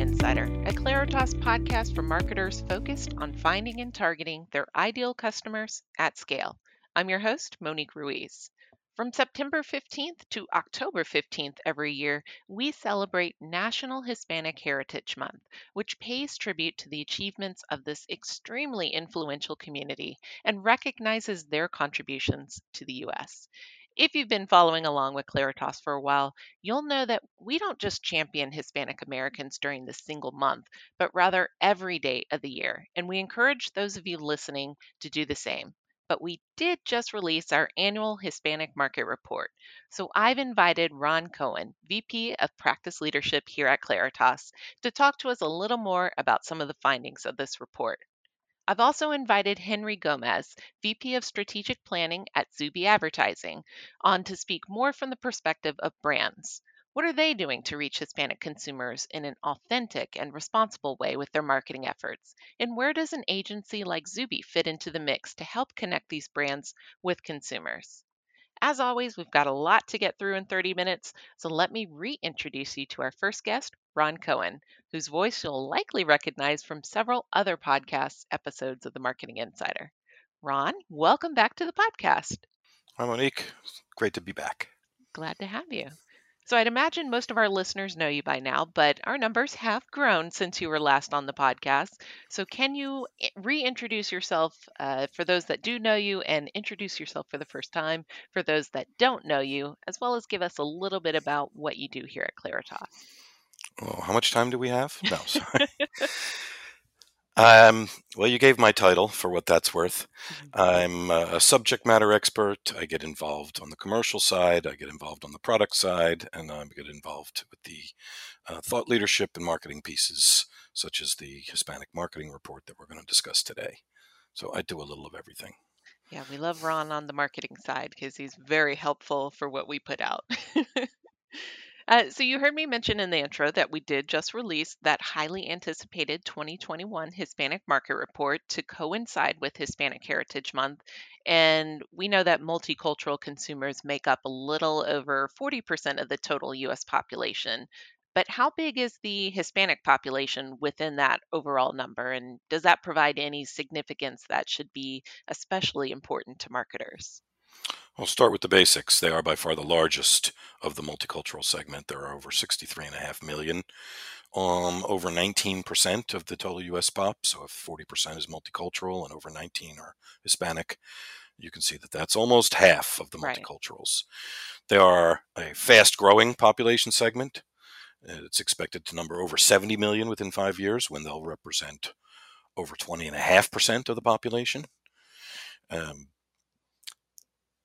Insider, a Claritas podcast for marketers focused on finding and targeting their ideal customers at scale. I'm your host, Monique Ruiz. From September 15th to October 15th every year, we celebrate National Hispanic Heritage Month, which pays tribute to the achievements of this extremely influential community and recognizes their contributions to the U.S. If you've been following along with Claritas for a while, you'll know that we don't just champion Hispanic Americans during this single month, but rather every day of the year. And we encourage those of you listening to do the same but we did just release our annual Hispanic Market Report. So I've invited Ron Cohen, VP of Practice Leadership here at Claritas, to talk to us a little more about some of the findings of this report. I've also invited Henry Gomez, VP of Strategic Planning at Zubi Advertising, on to speak more from the perspective of brands. What are they doing to reach Hispanic consumers in an authentic and responsible way with their marketing efforts? And where does an agency like Zubi fit into the mix to help connect these brands with consumers? As always, we've got a lot to get through in 30 minutes, so let me reintroduce you to our first guest, Ron Cohen, whose voice you'll likely recognize from several other podcast episodes of The Marketing Insider. Ron, welcome back to the podcast. Hi, Monique. Great to be back. Glad to have you. So I'd imagine most of our listeners know you by now, but our numbers have grown since you were last on the podcast. So can you reintroduce yourself uh, for those that do know you and introduce yourself for the first time for those that don't know you, as well as give us a little bit about what you do here at Claritas? Oh, how much time do we have? No, sorry. Um, well, you gave my title for what that's worth. Mm-hmm. I'm a subject matter expert. I get involved on the commercial side, I get involved on the product side, and I get involved with the uh, thought leadership and marketing pieces, such as the Hispanic Marketing Report that we're going to discuss today. So I do a little of everything. Yeah, we love Ron on the marketing side because he's very helpful for what we put out. Uh, so you heard me mention in the intro that we did just release that highly anticipated 2021 Hispanic Market Report to coincide with Hispanic Heritage Month. And we know that multicultural consumers make up a little over 40% of the total US population. But how big is the Hispanic population within that overall number? And does that provide any significance that should be especially important to marketers? I'll start with the basics. They are by far the largest of the multicultural segment. There are over 63.5 million, um, over 19% of the total U.S. pop. So if 40% is multicultural and over 19 are Hispanic, you can see that that's almost half of the multiculturals. Right. They are a fast-growing population segment. It's expected to number over 70 million within five years, when they'll represent over 20.5% of the population. Um,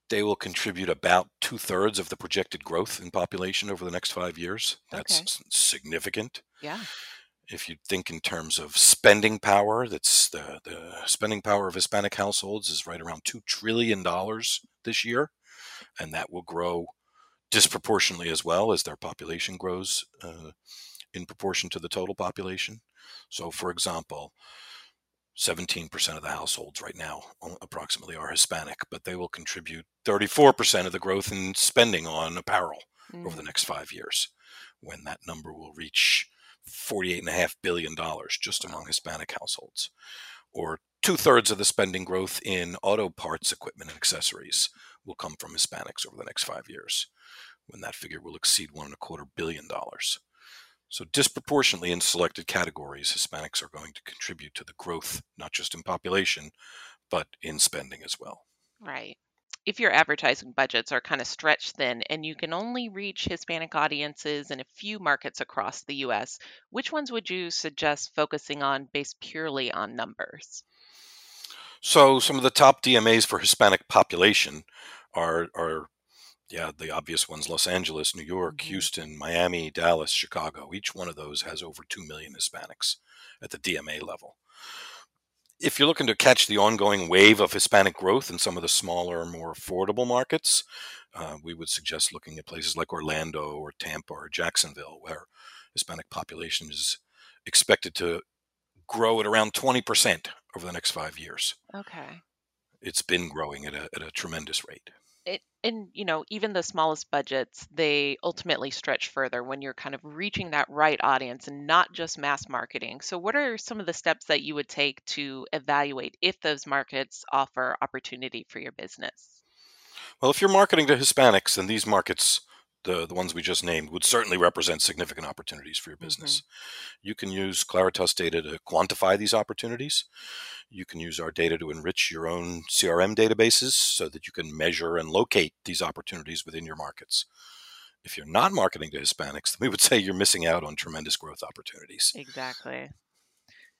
they will contribute about two thirds of the projected growth in population over the next five years. That's okay. significant. Yeah. If you think in terms of spending power, that's the, the spending power of Hispanic households is right around $2 trillion this year. And that will grow disproportionately as well as their population grows uh, in proportion to the total population. So, for example, 17% of the households right now, approximately, are Hispanic, but they will contribute 34% of the growth in spending on apparel mm. over the mm. next five years, when that number will reach $48.5 billion just among Hispanic households. Or two thirds of the spending growth in auto parts, equipment, and accessories will come from Hispanics over the next five years, when that figure will exceed one and a quarter billion dollars. So, disproportionately in selected categories, Hispanics are going to contribute to the growth, not just in population, but in spending as well. Right. If your advertising budgets are kind of stretched thin and you can only reach Hispanic audiences in a few markets across the US, which ones would you suggest focusing on based purely on numbers? So, some of the top DMAs for Hispanic population are, are yeah, the obvious ones Los Angeles, New York, mm-hmm. Houston, Miami, Dallas, Chicago. Each one of those has over 2 million Hispanics at the DMA level. If you're looking to catch the ongoing wave of Hispanic growth in some of the smaller, more affordable markets, uh, we would suggest looking at places like Orlando or Tampa or Jacksonville, where Hispanic population is expected to grow at around 20% over the next five years. Okay. It's been growing at a, at a tremendous rate. It, and you know even the smallest budgets they ultimately stretch further when you're kind of reaching that right audience and not just mass marketing. So what are some of the steps that you would take to evaluate if those markets offer opportunity for your business? Well if you're marketing to hispanics then these markets the, the ones we just named would certainly represent significant opportunities for your business. Mm-hmm. You can use Claritas data to quantify these opportunities. You can use our data to enrich your own CRM databases so that you can measure and locate these opportunities within your markets. If you're not marketing to Hispanics, we would say you're missing out on tremendous growth opportunities. Exactly.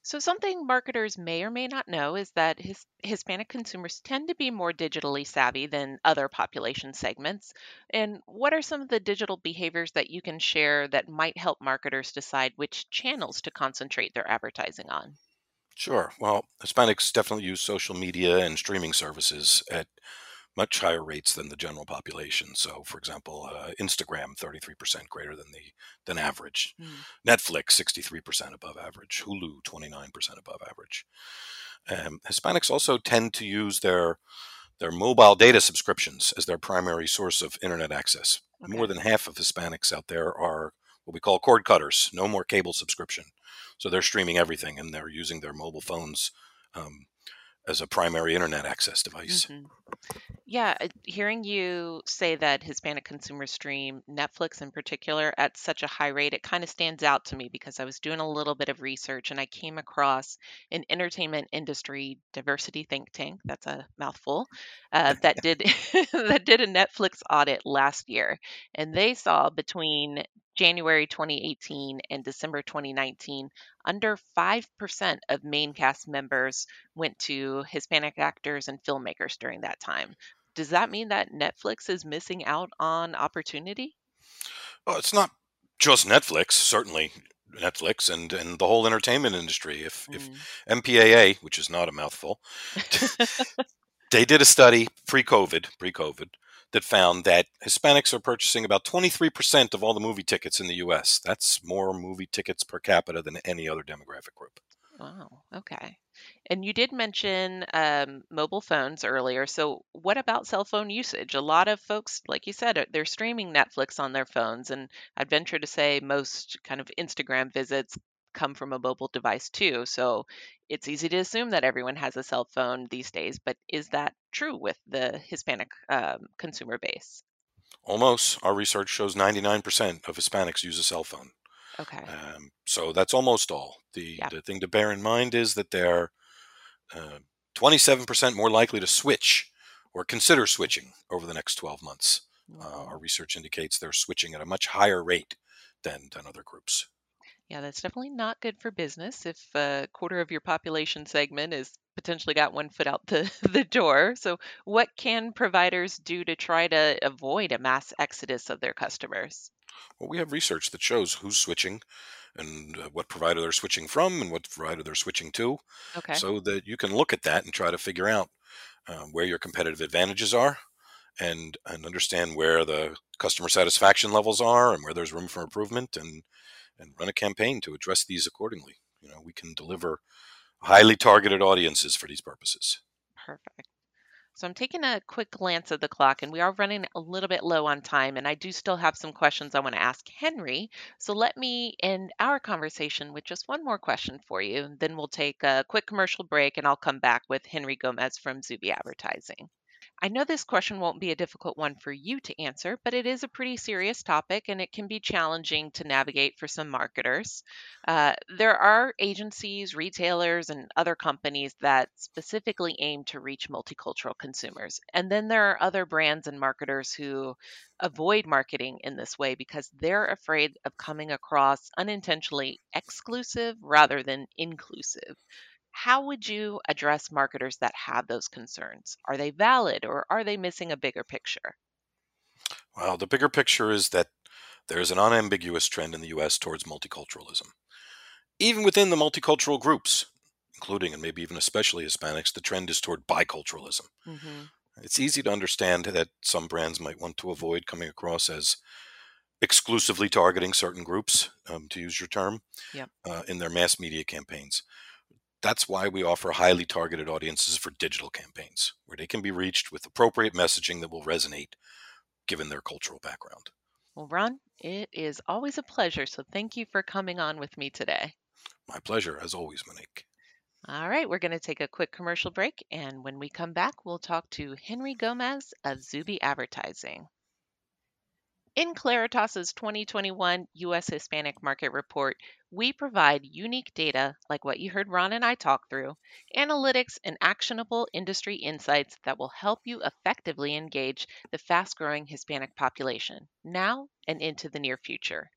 So, something marketers may or may not know is that his, Hispanic consumers tend to be more digitally savvy than other population segments. And what are some of the digital behaviors that you can share that might help marketers decide which channels to concentrate their advertising on? Sure. Well, Hispanics definitely use social media and streaming services at much higher rates than the general population. So, for example, uh, Instagram 33% greater than the than average, mm. Netflix 63% above average, Hulu 29% above average. Um, Hispanics also tend to use their their mobile data subscriptions as their primary source of internet access. Okay. More than half of Hispanics out there are what we call cord cutters, no more cable subscription. So they're streaming everything and they're using their mobile phones um, as a primary internet access device. Mm-hmm. Yeah, uh, hearing you say that Hispanic consumers stream Netflix in particular at such a high rate, it kind of stands out to me because I was doing a little bit of research and I came across an entertainment industry diversity think tank. That's a mouthful. Uh, that did that did a Netflix audit last year, and they saw between January 2018 and December 2019, under 5% of main cast members went to Hispanic actors and filmmakers during that time. Does that mean that Netflix is missing out on opportunity? Well, it's not just Netflix, certainly Netflix and, and the whole entertainment industry. If, mm. if MPAA, which is not a mouthful, they did a study pre-COVID, pre-COVID, that found that Hispanics are purchasing about 23% of all the movie tickets in the US. That's more movie tickets per capita than any other demographic group. Wow. Okay. And you did mention um, mobile phones earlier. So, what about cell phone usage? A lot of folks, like you said, they're streaming Netflix on their phones. And I'd venture to say most kind of Instagram visits come from a mobile device too. So, it's easy to assume that everyone has a cell phone these days. But is that true with the Hispanic um, consumer base? Almost. Our research shows 99% of Hispanics use a cell phone. Okay. Um, so that's almost all. The, yeah. the thing to bear in mind is that they're uh, 27% more likely to switch or consider switching over the next 12 months. Uh, our research indicates they're switching at a much higher rate than, than other groups. Yeah, that's definitely not good for business if a quarter of your population segment is potentially got one foot out the, the door. So, what can providers do to try to avoid a mass exodus of their customers? Well, we have research that shows who's switching and uh, what provider they're switching from and what provider they're switching to. Okay. So that you can look at that and try to figure out uh, where your competitive advantages are and, and understand where the customer satisfaction levels are and where there's room for improvement and, and run a campaign to address these accordingly. You know, we can deliver highly targeted audiences for these purposes. Perfect. So I'm taking a quick glance at the clock and we are running a little bit low on time and I do still have some questions I want to ask Henry. So let me end our conversation with just one more question for you. Then we'll take a quick commercial break and I'll come back with Henry Gomez from Zubi Advertising. I know this question won't be a difficult one for you to answer, but it is a pretty serious topic and it can be challenging to navigate for some marketers. Uh, there are agencies, retailers, and other companies that specifically aim to reach multicultural consumers. And then there are other brands and marketers who avoid marketing in this way because they're afraid of coming across unintentionally exclusive rather than inclusive. How would you address marketers that have those concerns? Are they valid or are they missing a bigger picture? Well, the bigger picture is that there's an unambiguous trend in the US towards multiculturalism. Even within the multicultural groups, including and maybe even especially Hispanics, the trend is toward biculturalism. Mm-hmm. It's easy to understand that some brands might want to avoid coming across as exclusively targeting certain groups, um, to use your term, yep. uh, in their mass media campaigns That's why we offer highly targeted audiences for digital campaigns, where they can be reached with appropriate messaging that will resonate given their cultural background. Well, Ron, it is always a pleasure. So thank you for coming on with me today. My pleasure, as always, Monique. All right, we're going to take a quick commercial break. And when we come back, we'll talk to Henry Gomez of Zubi Advertising. In Claritas's 2021 U.S. Hispanic Market Report, we provide unique data like what you heard Ron and I talk through, analytics, and actionable industry insights that will help you effectively engage the fast growing Hispanic population now and into the near future.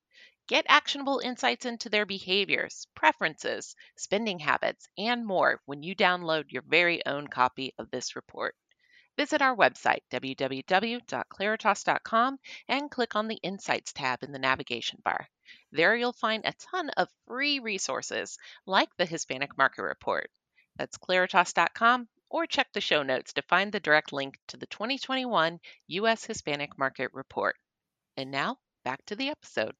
Get actionable insights into their behaviors, preferences, spending habits, and more when you download your very own copy of this report. Visit our website, www.claritas.com, and click on the Insights tab in the navigation bar. There you'll find a ton of free resources like the Hispanic Market Report. That's claritas.com or check the show notes to find the direct link to the 2021 U.S. Hispanic Market Report. And now, back to the episode.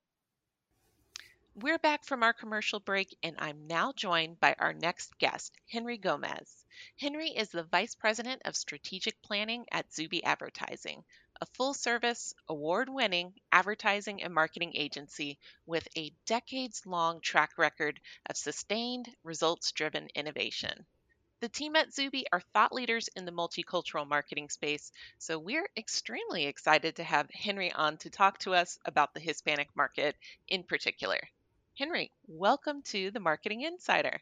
We're back from our commercial break, and I'm now joined by our next guest, Henry Gomez. Henry is the Vice President of Strategic Planning at Zubi Advertising, a full service, award winning advertising and marketing agency with a decades long track record of sustained, results driven innovation. The team at Zubi are thought leaders in the multicultural marketing space, so we're extremely excited to have Henry on to talk to us about the Hispanic market in particular. Henry, welcome to the Marketing Insider.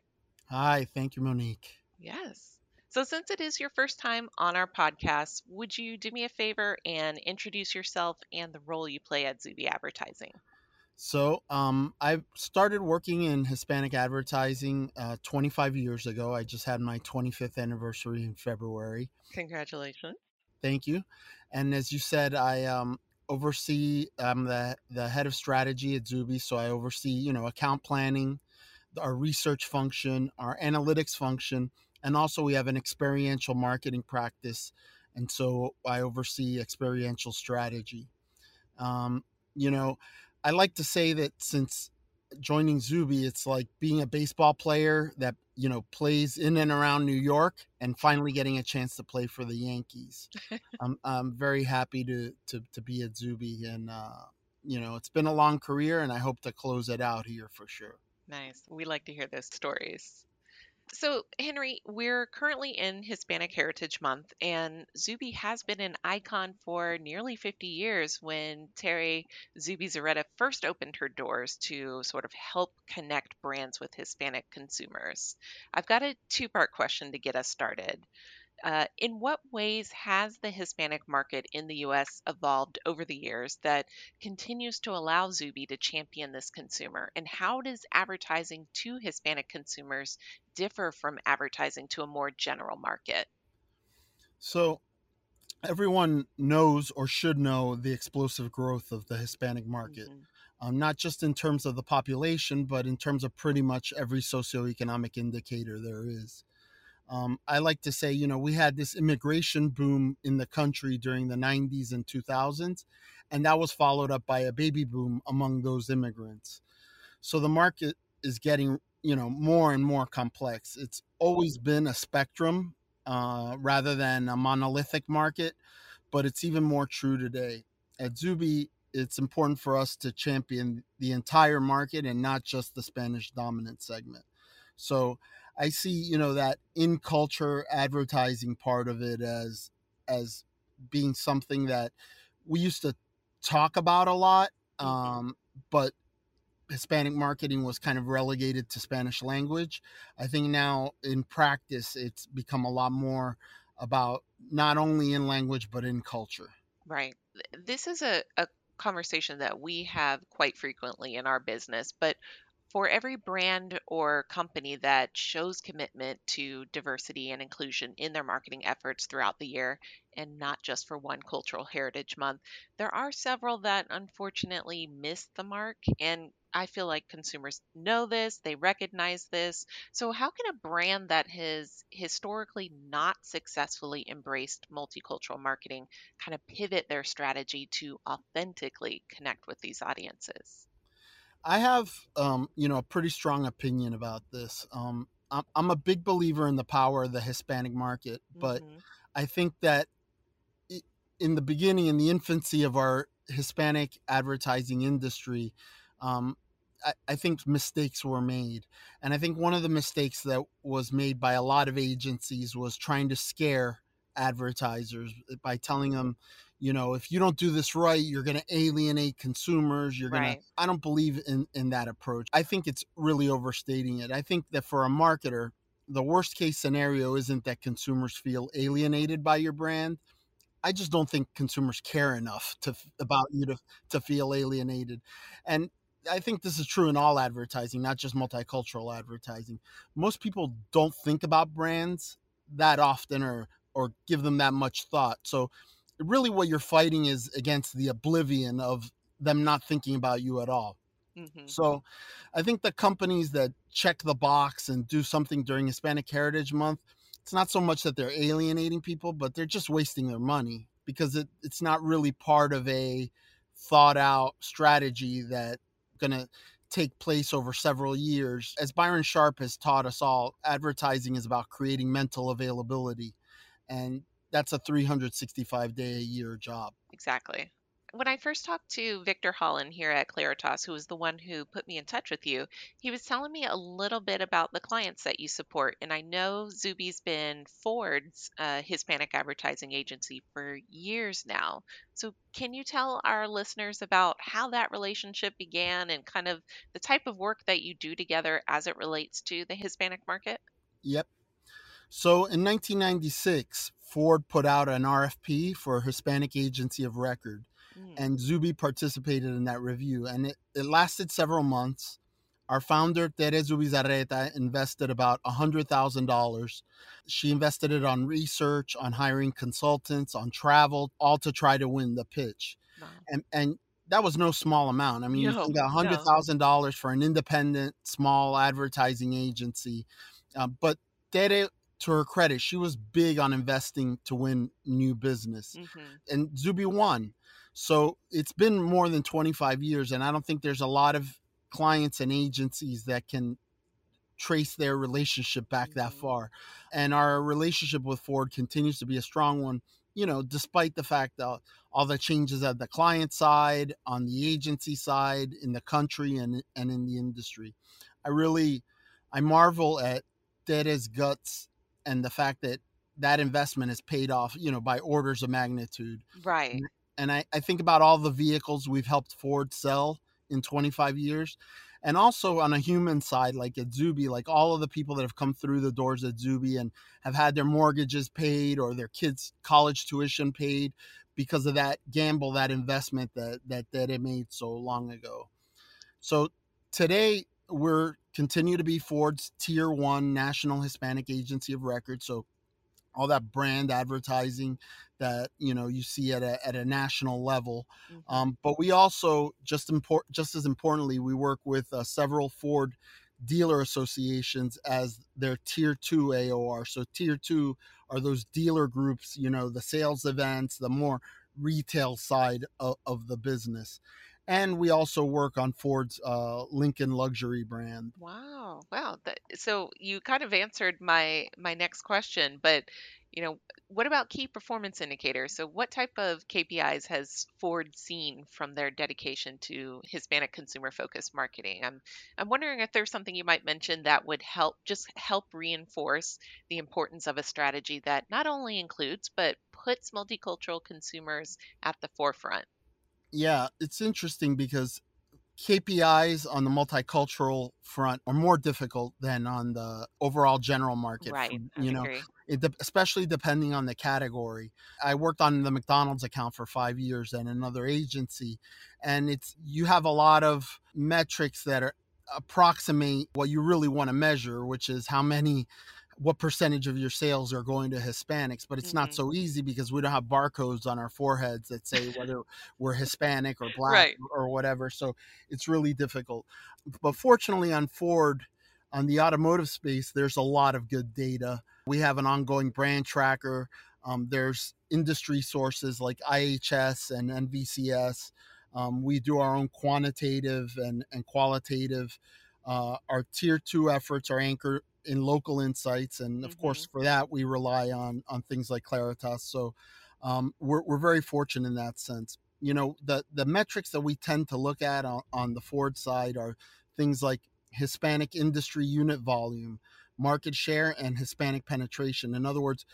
Hi, thank you, Monique. Yes. So, since it is your first time on our podcast, would you do me a favor and introduce yourself and the role you play at Zubi Advertising? So, um, I started working in Hispanic advertising uh, 25 years ago. I just had my 25th anniversary in February. Congratulations. Thank you. And as you said, I um, oversee i'm the the head of strategy at zubi so i oversee you know account planning our research function our analytics function and also we have an experiential marketing practice and so i oversee experiential strategy. Um, you know i like to say that since joining zubi it's like being a baseball player that you know plays in and around New York and finally getting a chance to play for the Yankees. I'm I'm very happy to to to be at Zubi and uh, you know it's been a long career and I hope to close it out here for sure. Nice. We like to hear those stories. So, Henry, we're currently in Hispanic Heritage Month, and Zubi has been an icon for nearly 50 years when Tere Zubizarreta first opened her doors to sort of help connect brands with Hispanic consumers. I've got a two part question to get us started. Uh, in what ways has the Hispanic market in the U.S. evolved over the years that continues to allow Zubi to champion this consumer? And how does advertising to Hispanic consumers differ from advertising to a more general market? So, everyone knows or should know the explosive growth of the Hispanic market. Mm-hmm. Um, not just in terms of the population, but in terms of pretty much every socioeconomic indicator there is. Um, I like to say, you know, we had this immigration boom in the country during the 90s and 2000s, and that was followed up by a baby boom among those immigrants. So the market is getting, you know, more and more complex. It's always been a spectrum uh, rather than a monolithic market, but it's even more true today. At Zubi, it's important for us to champion the entire market and not just the Spanish dominant segment. So I see, you know, that in culture advertising part of it as as being something that we used to talk about a lot, mm-hmm. um, but Hispanic marketing was kind of relegated to Spanish language. I think now in practice, it's become a lot more about not only in language but in culture. Right. This is a, a conversation that we have quite frequently in our business, but for every brand or company that shows commitment to diversity and inclusion in their marketing efforts throughout the year, and not just for one cultural heritage month, there are several that unfortunately miss the mark. And I feel like consumers know this, they recognize this. So, how can a brand that has historically not successfully embraced multicultural marketing kind of pivot their strategy to authentically connect with these audiences? I have, um, you know, a pretty strong opinion about this. Um, I'm, I'm a big believer in the power of the Hispanic market, but mm-hmm. I think that in the beginning, in the infancy of our Hispanic advertising industry, um, I, I, think mistakes were made. And I think one of the mistakes that was made by a lot of agencies was trying to scare advertisers by telling them, you know, if you don't do this right, you're going to alienate consumers. You're going right. to, I don't believe in, in that approach. I think it's really overstating it. I think that for a marketer, the worst case scenario isn't that consumers feel alienated by your brand I just don't think consumers care enough to about you to to feel alienated, and I think this is true in all advertising, not just multicultural advertising. Most people don't think about brands that often or or give them that much thought. So really what you're fighting is against the oblivion of them not thinking about you at all. Mm-hmm. So I think the companies that check the box and do something during Hispanic Heritage Month it's not so much that they're alienating people, but they're just wasting their money because it, it's not really part of a thought out strategy that going to take place over several years. As Byron Sharp has taught us all, advertising is about creating mental availability. And that's a 365 day a year job. Exactly when I first talked to Victor Holland here at Claritas, who was the one who put me in touch with you, he was telling me a little bit about the clients that you support. And I know Zubi's been Ford's uh, Hispanic advertising agency for years now. So, can you tell our listeners about how that relationship began and kind of the type of work that you do together as it relates to the Hispanic market? Yep. So, in 1996, Ford put out an RFP for Hispanic Agency of Record Mm. And Zubi participated in that review. And it, it lasted several months. Our founder, Tere Zubizarreta, invested about $100,000. She invested it on research, on hiring consultants, on travel, all to try to win the pitch. Wow. And, and that was no small amount. I mean, no, you got $100,000 no. for an independent, small advertising agency. Uh, but Tere to her credit, she was big on investing to win new business. Mm-hmm. And Zubi won. So it's been more than 25 years, and I don't think there's a lot of clients and agencies that can trace their relationship back that mm-hmm. far. And our relationship with Ford continues to be a strong one, you know, despite the fact that all the changes at the client side, on the agency side, in the country and and in the industry. I really I marvel at Tere's guts and the fact that that investment is paid off, you know, by orders of magnitude. Right and I, I think about all the vehicles we've helped Ford sell in 25 years. And also on a human side, like at Zubi, like all of the people that have come through the doors at Zubi and have had their mortgages paid or their kids' college tuition paid because of that gamble, that investment that that that it made so long ago. So today we're continue to be Ford's tier one national Hispanic agency of record. So all that brand advertising that you know you see at a at a national level. Mm-hmm. Um, but we also just import just as importantly we work with uh, several Ford dealer associations as their tier two AOR. So tier two are those dealer groups, you know, the sales events, the more retail side of, of the business and we also work on Ford's uh, Lincoln luxury brand. Wow, wow! That, so you kind of answered my my next question, but you know, what about key performance indicators? So, what type of KPIs has Ford seen from their dedication to Hispanic consumer focused marketing? I'm I'm wondering if there's something you might mention that would help just help reinforce the importance of a strategy that not only includes but puts multicultural consumers at the forefront yeah, it's interesting because KPIs on the multicultural front are more difficult than on the overall general market. Right. you know, it, especially depending on the category. I worked on the McDonald's account for five years and another agency, and it's you have a lot of metrics that are approximate what you really want to measure, which is how many what percentage of your sales are going to Hispanics, but it's mm-hmm. not so easy because we don't have barcodes on our foreheads that say whether we're Hispanic or black right. or whatever. So it's really difficult. But fortunately, on Ford, on the automotive space, there's a lot of good data. We have an ongoing brand tracker. Um, there's industry sources like IHS and NVCS. Um, we do our own quantitative and, and qualitative. Uh, our tier two efforts are anchored in local insights, and of mm-hmm. course, for that we rely on on things like Claritas. So um, we're we're very fortunate in that sense. You know, the the metrics that we tend to look at on, on the Ford side are things like Hispanic industry unit volume, market share, and Hispanic penetration. In other words,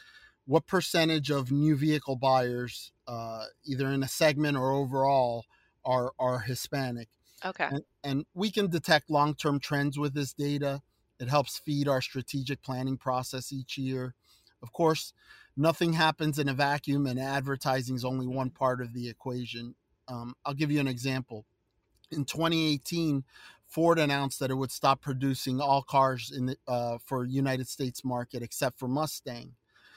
what percentage of new vehicle buyers, uh, either in a segment or overall, are are Hispanic? Okay. And, and we can detect long term trends with this data. It helps feed our strategic planning process each year. Of course, nothing happens in a vacuum, and advertising is only one part of the equation. Um, I'll give you an example. In 2018, Ford announced that it would stop producing all cars in the, uh, for United States market except for Mustang,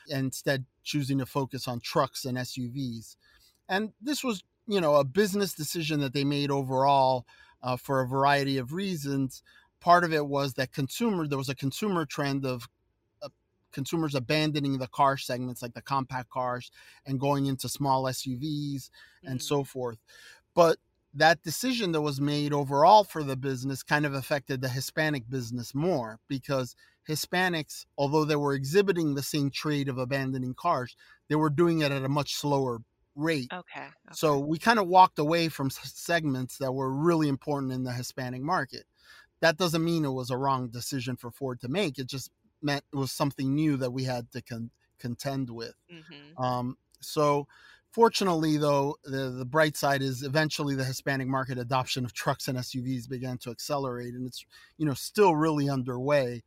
instead choosing to focus on trucks and SUVs. And this was, you know, a business decision that they made overall uh, for a variety of reasons. Part of it was that consumer there was a consumer trend of uh, consumers abandoning the car segments like the compact cars and going into small SUVs and mm. so forth. But that decision that was made overall for the business kind of affected the Hispanic business more because Hispanics, although they were exhibiting the same trait of abandoning cars, they were doing it at a much slower rate. Okay. okay. So we kind of walked away from segments that were really important in the Hispanic market. That doesn't mean it was a wrong decision for Ford to make. It just meant it was something new that we had to con- contend with. Mm-hmm. Um, so Fortunately, though, the, the bright side is eventually the Hispanic market adoption of trucks and SUVs began to accelerate, and it's you know still really underway.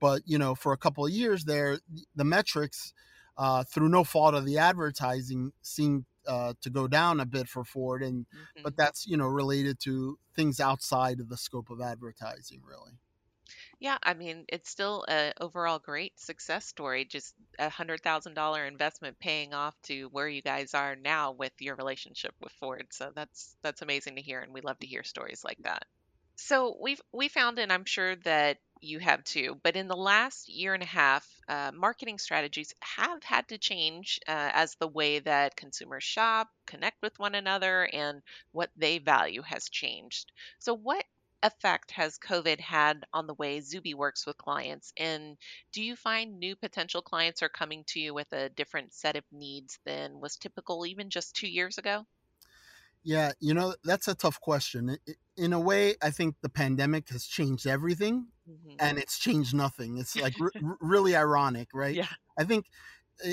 But you know, for a couple of years there, the metrics, uh, through no fault of the advertising, seemed uh, to go down a bit for Ford, and mm-hmm. but that's you know related to things outside of the scope of advertising, really. Yeah, I mean, it's still a overall great success story. Just a hundred thousand dollar investment paying off to where you guys are now with your relationship with Ford. So that's that's amazing to hear, and we love to hear stories like that. So we've we found, and I'm sure that you have too, but in the last year and a half, uh, marketing strategies have had to change uh, as the way that consumers shop, connect with one another, and what they value has changed. So, what effect has COVID had on the way Zubi works with clients? And do you find new potential clients are coming to you with a different set of needs than was typical even just two years ago? Yeah, you know, that's a tough question. In a way, I think the pandemic has changed everything mm-hmm. and it's changed nothing. It's like r- really ironic, right? Yeah. I think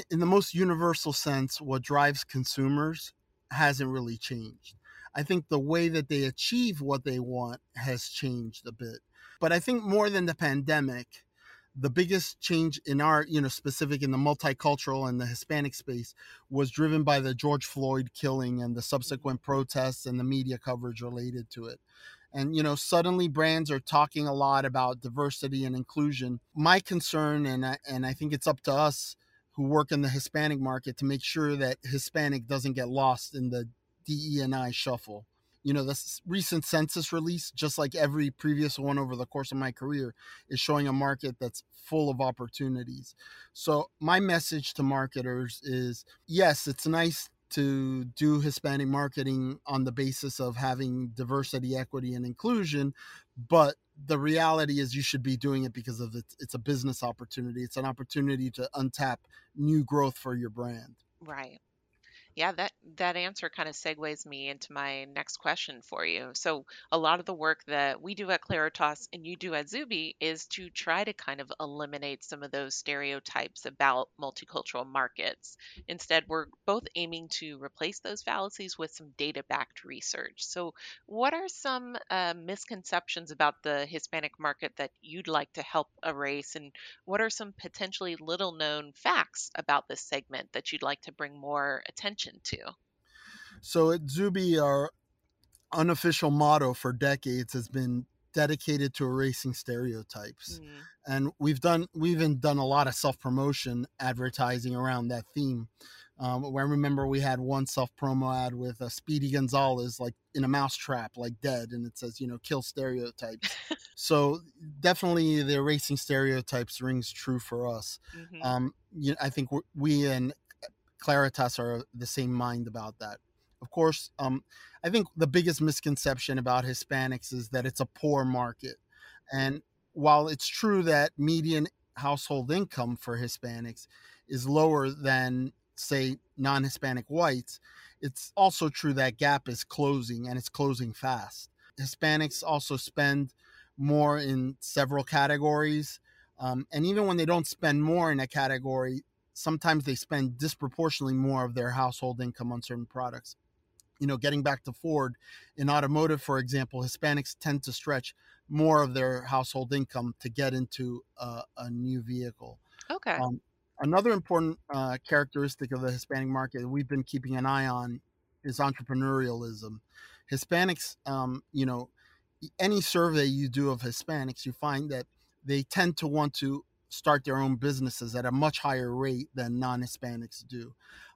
in the most universal sense, what drives consumers hasn't really changed. I think the way that they achieve what they want has changed a bit. But I think more than the pandemic, the biggest change in our, you know, specific in the multicultural and the Hispanic space was driven by the George Floyd killing and the mm-hmm. subsequent protests and the media coverage related to it. And, you know, suddenly brands are talking a lot about diversity and inclusion. My concern, and I, and I think it's up to us who work in the Hispanic market to make sure that Hispanic doesn't get lost in the DE&I shuffle. You know, the recent census release, just like every previous one over the course of my career, is showing a market that's full of opportunities. So, my message to marketers is yes, it's nice to do Hispanic marketing on the basis of having diversity, equity, and inclusion, but the reality is you should be doing it because of it's, it's a business opportunity. It's an opportunity to untap new growth for your brand. Right. Yeah, that that answer kind of segues me into my next question for you. So, a lot of the work that we do at Claritas and you do at Zubi is to try to kind of eliminate some of those stereotypes about multicultural markets. Instead, we're both aiming to replace those fallacies with some data-backed research. So, what are some uh, misconceptions about the Hispanic market that you'd like to help erase, and what are some potentially little-known facts about this segment that you'd like to bring more attention attention to? So at Zubi, our unofficial motto for decades has been dedicated to erasing stereotypes. Mm. And we've done we've even done a lot of self-promotion advertising around that theme. Um, I remember we had one self promo ad with a uh, Speedy Gonzalez, like in a mousetrap, like dead, and it says, you know, kill stereotypes. so definitely the erasing stereotypes rings true for us. Mm-hmm. Um, you know, I think we and Claritas are the same mind about that. Of course, um, I think the biggest misconception about Hispanics is that it's a poor market. And while it's true that median household income for Hispanics is lower than, say, non Hispanic whites, it's also true that gap is closing and it's closing fast. Hispanics also spend more in several categories. Um, and even when they don't spend more in a category, sometimes they spend disproportionately more of their household income on certain products. You know, getting back to Ford, in automotive, for example, Hispanics tend to stretch more of their household income to get into a, a new vehicle. Okay. Um, another important uh, characteristic of the Hispanic market we've been keeping an eye on is entrepreneurialism. Hispanics, um, you know, any survey you do of Hispanics, you find that they tend to want to start their own businesses at a much higher rate than non Hispanics do.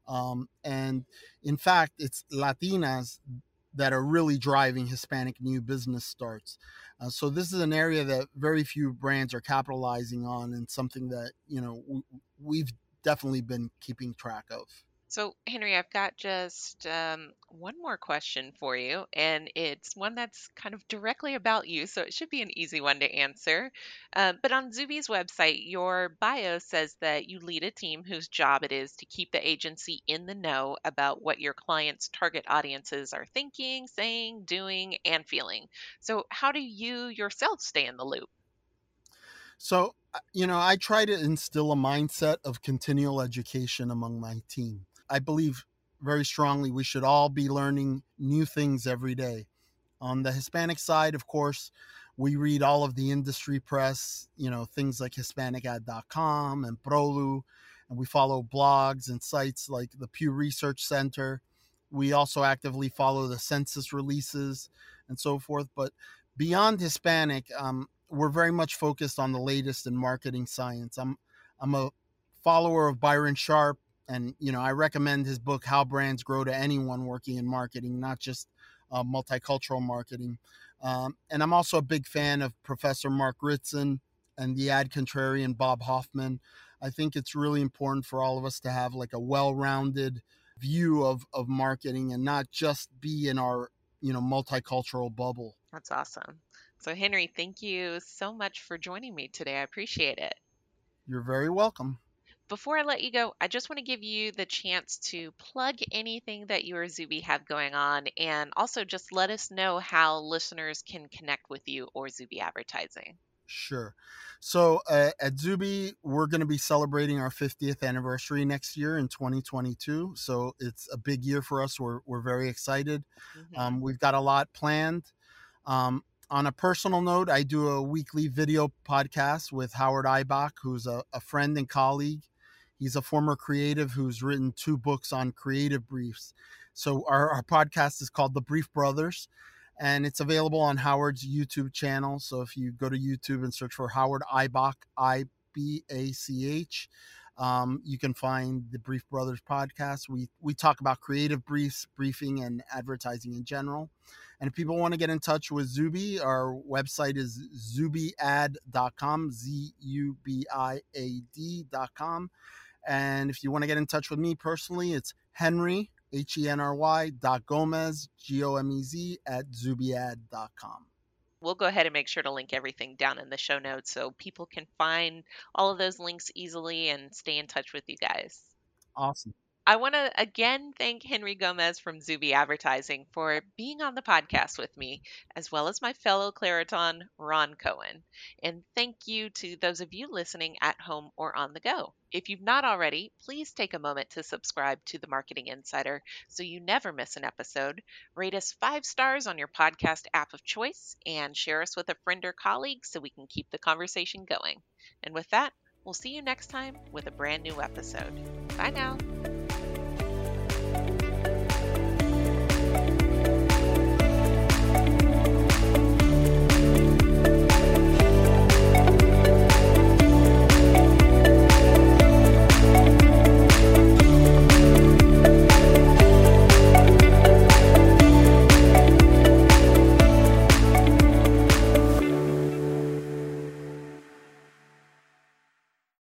Um, and in fact, it's Latinas that are really driving Hispanic new business starts. Uh, so this is an area that very few brands are capitalizing on, and something that you know w- we've definitely been keeping track of. So, Henry, I've got just um, one more question for you, and it's one that's kind of directly about you, so it should be an easy one to answer. Uh, but on Zubi's website, your bio says that you lead a team whose job it is to keep the agency in the know about what your clients' target audiences are thinking, saying, doing, and feeling. So, how do you yourself stay in the loop? So, uh, you know, I try to instill a mindset of continual education among my team. I believe very strongly we should all be learning new things every day. On the Hispanic side, of course, we read all of the industry press, you know, things like HispanicAd.com and Prolu, and we follow blogs and sites like the Pew Research Center. We also actively follow the census releases and so forth. But beyond Hispanic, um, we're very much focused on the latest in marketing science. I'm I'm a follower of Byron Sharp and you know i recommend his book how brands grow to anyone working in marketing not just uh, multicultural marketing um, and i'm also a big fan of professor mark ritson and the ad contrarian bob hoffman. I think it's really important for all of us to have like a well-rounded view of of marketing and not just be in our you know multicultural bubble. That's awesome. So henry thank you so much for joining me today. I appreciate it. You're very welcome before I let you go, I just want to give you the chance to plug anything that you or Zubi have going on and also just let us know how listeners can connect with you or Zubi Advertising. Sure. So uh, at Zubi, we're going to be celebrating our 50th anniversary next year in 2022. So it's a big year for us. We're, we're very excited. Mm-hmm. Um, we've got a lot planned. Um, on a personal note, I do a weekly video podcast with Howard Ibach, who's a, a friend and colleague. He's a former creative who's written two books on creative briefs. So our, our podcast is called The Brief Brothers, and it's available on Howard's YouTube channel. So if you go to YouTube and search for Howard Ibach, I B A C H, um, you can find the Brief Brothers podcast. We we talk about creative briefs, briefing, and advertising in general. And if people want to get in touch with Zubi, our website is zubiad.com, Z U B I A D.com. And if you want to get in touch with me personally, it's Henry, H E N R Y dot Gomez, G O M E Z, at zubiad.com. We'll go ahead and make sure to link everything down in the show notes so people can find all of those links easily and stay in touch with you guys. Awesome. I want to again thank Henry Gomez from Zubi Advertising for being on the podcast with me, as well as my fellow Clariton, Ron Cohen. And thank you to those of you listening at home or on the go. If you've not already, please take a moment to subscribe to the Marketing Insider so you never miss an episode. Rate us five stars on your podcast app of choice and share us with a friend or colleague so we can keep the conversation going. And with that, we'll see you next time with a brand new episode. Bye now.